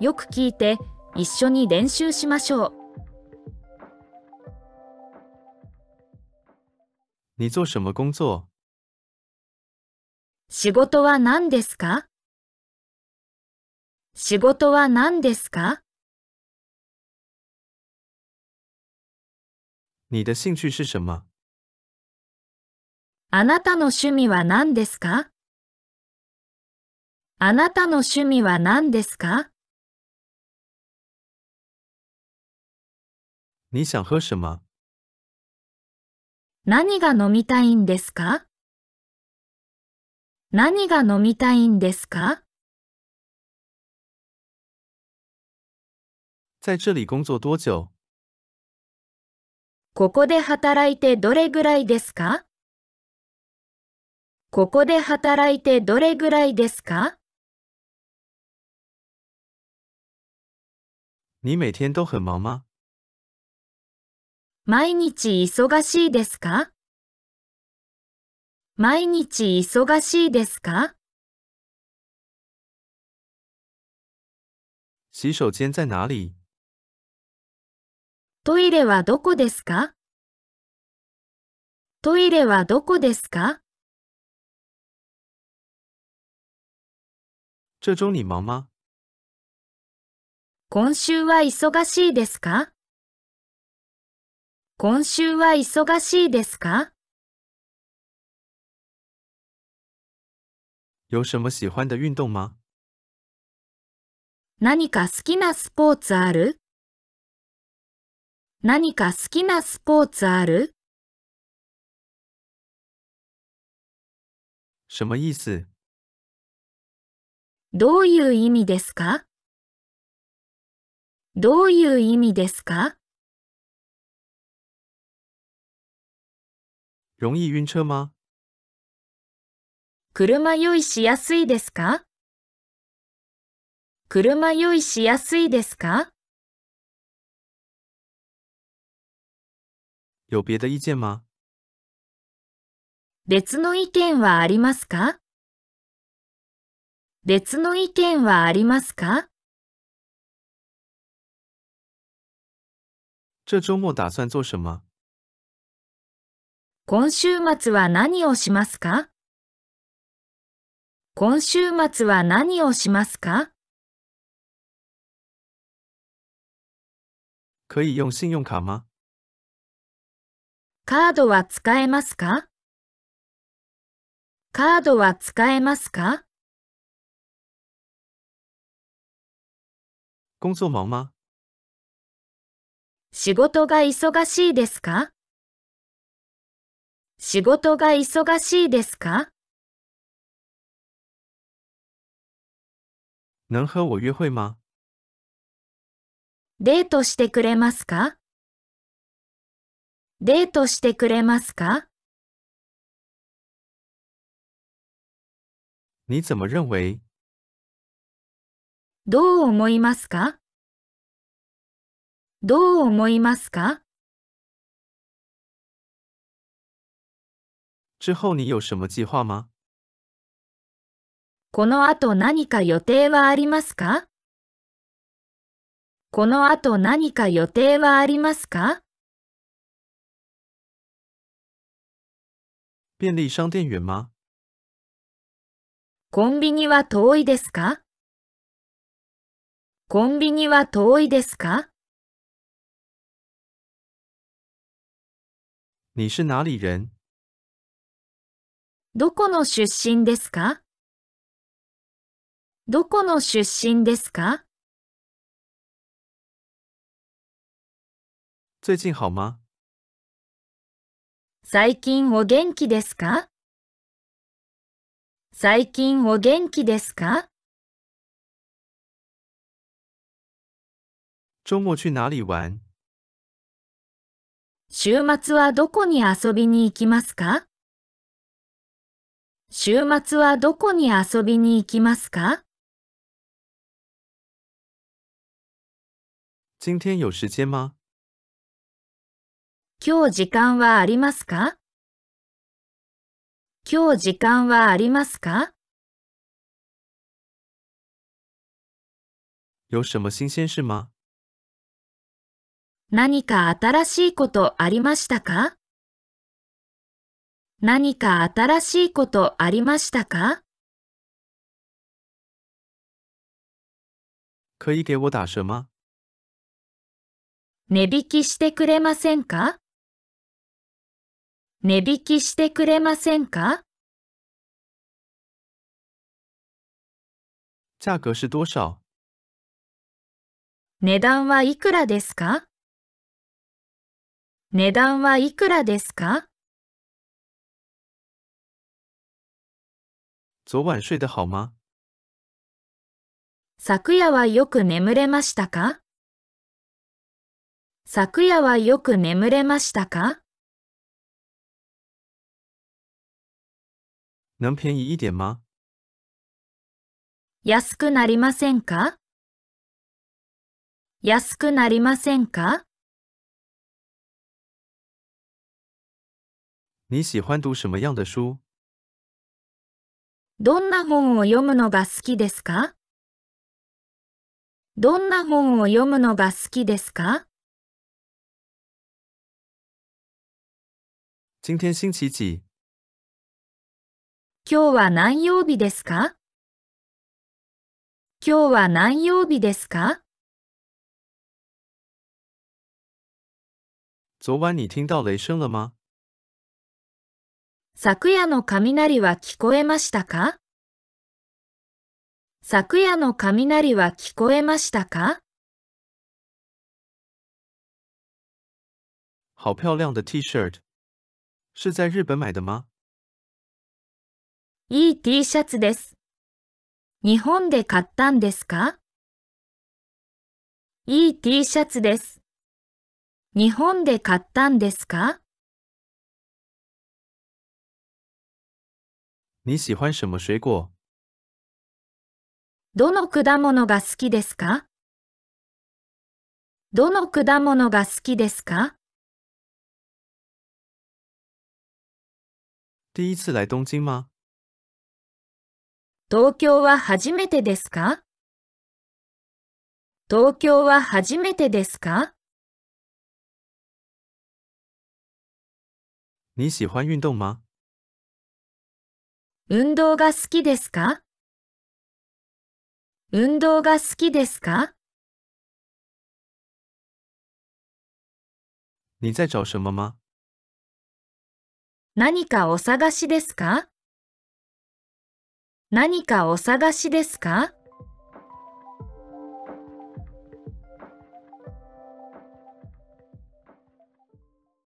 よく聞いて一緒に練習しましょう。你做什么工作？仕事は何ですか？仕事は何ですか？你的兴趣是什么？あなたの趣味は何ですか？あなたの趣味は何ですか？你想喝什么？何が飲みたいんですか？何が飲みたいんですか？在这里工作多久？ここで働いてどれぐらいですか？ここで働いてどれぐらいですか？你每天都很忙吗？毎日忙しいですか？毎日忙しいですか？洗手间在哪里？トイレはどこですか？トイレはどこですか？这周你忙吗？今週は忙しいですか？今週は忙しいですか？有什么喜欢的运动吗？何か好きなスポーツある？何か好きなスポーツある？什么意思？どういう意味ですか？どういう意味ですか？容易晕车吗？車酔いしやすいですか？車酔いしやすいですか？有别的意见吗？別の意見はありますか？別の意見はありますか？这周末打算做什么？今週末は何をしますか？今週末は何をしますか？可以用信用卡吗？カードは使えますか？カードは使えますか？工作忙吗？仕事が忙しいですか？仕事が忙しいですか？能和我约会吗？デートしてくれますか？デートしてくれますか？你怎么认为？どう思いますか？どう思いますか？之后你有什么计划吗？この後何か予定はありますか？この後何か予定はありますか？便利商店远吗？コンビニは遠いですか？コンビニは遠いですか？你是哪里人？どこの出身ですか？どこの出身ですか？最近好吗？最近お元気ですか？最近お元気ですか？周末去哪里玩？週末はどこに遊びに行きますか？週末はどこに遊びに行きますか？今天有时间吗？今日時間はありますか？今日時間はありますか？有什么新鲜事吗？何か新しいことありましたか？何か新しいことありましたか？可以给我打折吗？値引きしてくれませんか？値引きしてくれませんか？价格是多少？値段はいくらですか？値段はいくらですか？昨晚睡得好吗？昨夜はよく眠れましたか？昨夜はよく眠れましたか？能便宜一点吗？安くなりませんか？安くなりませんか？你喜欢读什么样的书？どんな本を読むのが好きですか？どんな本を読むのが好きですか？今天星期几？今日は何曜日ですか？今日は何曜日ですか？昨晚你听到雷声了吗？昨夜の雷は聞こえましたか？昨夜の雷は聞こえましたか？好漂亮的 T-shirt，是在日本买的吗？いい T シャツです。日本で買ったんですか？いい T シャツです。日本で買ったんですか？你喜欢什么水果？どの果物が好きですか？どの果物が好きですか？第一次来东京吗？東京は初めてですか？東京は初めてですか？你喜欢运动吗？運動が好きですか？運動が好きですか？你在找什么吗？何かお探しですか？何かお探しですか？